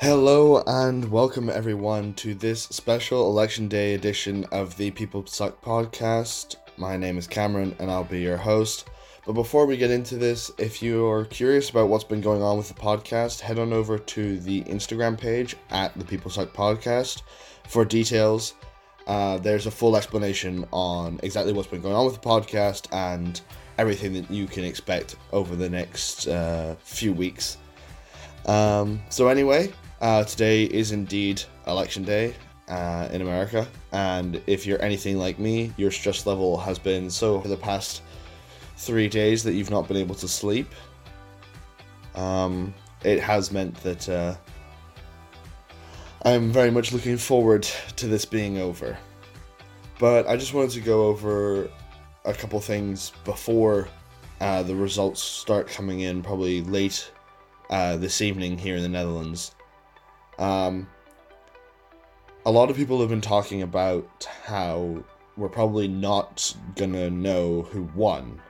Hello and welcome everyone to this special election day edition of the People Suck podcast. My name is Cameron and I'll be your host. But before we get into this, if you're curious about what's been going on with the podcast, head on over to the Instagram page at the People Suck podcast for details. Uh, there's a full explanation on exactly what's been going on with the podcast and everything that you can expect over the next uh, few weeks. Um, so anyway, uh, today is indeed election day uh, in America, and if you're anything like me, your stress level has been so for the past three days that you've not been able to sleep. Um, it has meant that uh, I'm very much looking forward to this being over. But I just wanted to go over a couple things before uh, the results start coming in, probably late uh, this evening here in the Netherlands. Um, a lot of people have been talking about how we're probably not gonna know who won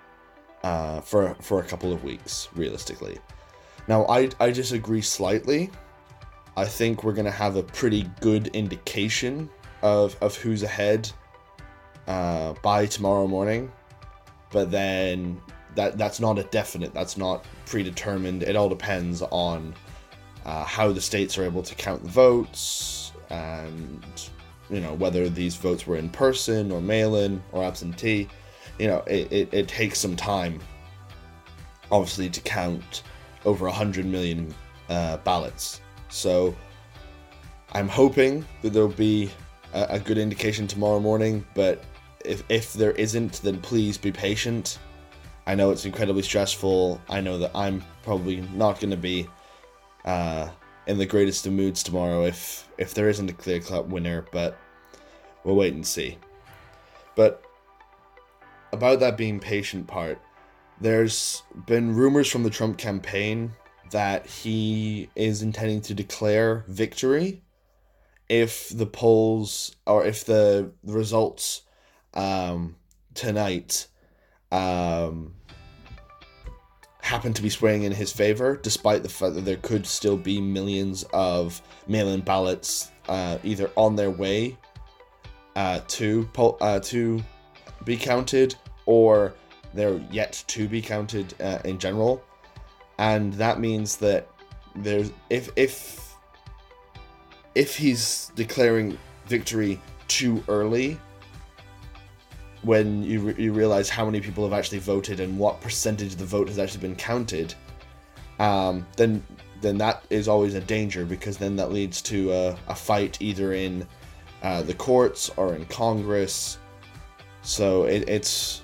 uh, for for a couple of weeks, realistically. Now, I I disagree slightly. I think we're gonna have a pretty good indication of of who's ahead uh, by tomorrow morning, but then that that's not a definite. That's not predetermined. It all depends on uh, how the states are able to count the votes, and you know whether these votes were in person or mail-in or absentee. You know, it, it, it takes some time, obviously, to count over 100 million uh, ballots. So I'm hoping that there'll be a, a, good indication tomorrow morning, but if, if there isn't, then please be patient. I know it's incredibly stressful. I know that I'm probably not going to be uh, in the greatest of moods tomorrow if if there isn't a clear cut winner, but we'll wait and see. But about that being patient part, there's been rumors from the Trump campaign that he is intending to declare victory if the polls or if the results um, tonight um, happen to be swaying in his favor, despite the fact that there could still be millions of mail-in ballots uh, either on their way uh, to uh, to be counted or they're yet to be counted uh, in general, and that means that there's if if if he's declaring victory too early when you, re- you realize how many people have actually voted and what percentage of the vote has actually been counted, um, then then that is always a danger because then that leads to a, a fight either in uh, the courts or in Congress. So it, it's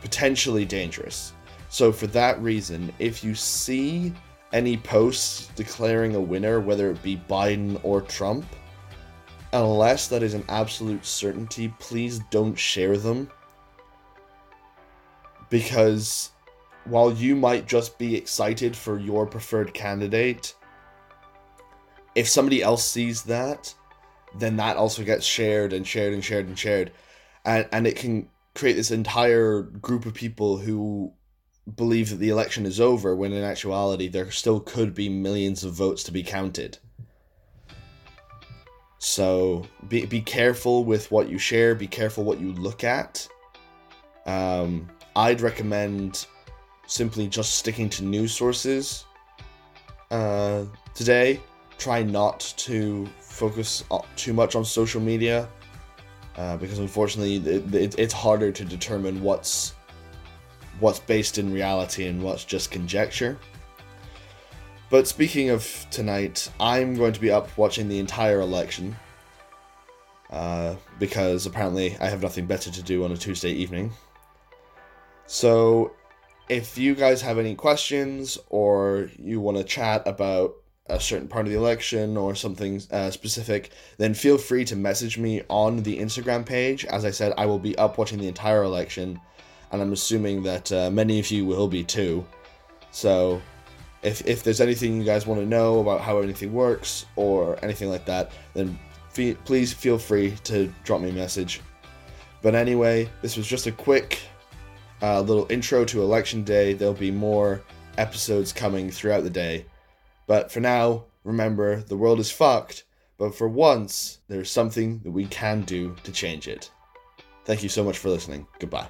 potentially dangerous. So for that reason, if you see any posts declaring a winner, whether it be Biden or Trump, unless that is an absolute certainty, please don't share them. Because while you might just be excited for your preferred candidate, if somebody else sees that, then that also gets shared and shared and shared and shared. And, and it can create this entire group of people who believe that the election is over when in actuality there still could be millions of votes to be counted. So be, be careful with what you share, be careful what you look at. Um, I'd recommend simply just sticking to news sources uh, today. Try not to focus too much on social media uh, because unfortunately it, it, it's harder to determine what's what's based in reality and what's just conjecture. But speaking of tonight, I'm going to be up watching the entire election. Uh, because apparently I have nothing better to do on a Tuesday evening. So, if you guys have any questions or you want to chat about a certain part of the election or something uh, specific, then feel free to message me on the Instagram page. As I said, I will be up watching the entire election, and I'm assuming that uh, many of you will be too. So, if, if there's anything you guys want to know about how anything works or anything like that, then fe- please feel free to drop me a message. But anyway, this was just a quick uh, little intro to Election Day. There'll be more episodes coming throughout the day. But for now, remember the world is fucked, but for once, there's something that we can do to change it. Thank you so much for listening. Goodbye.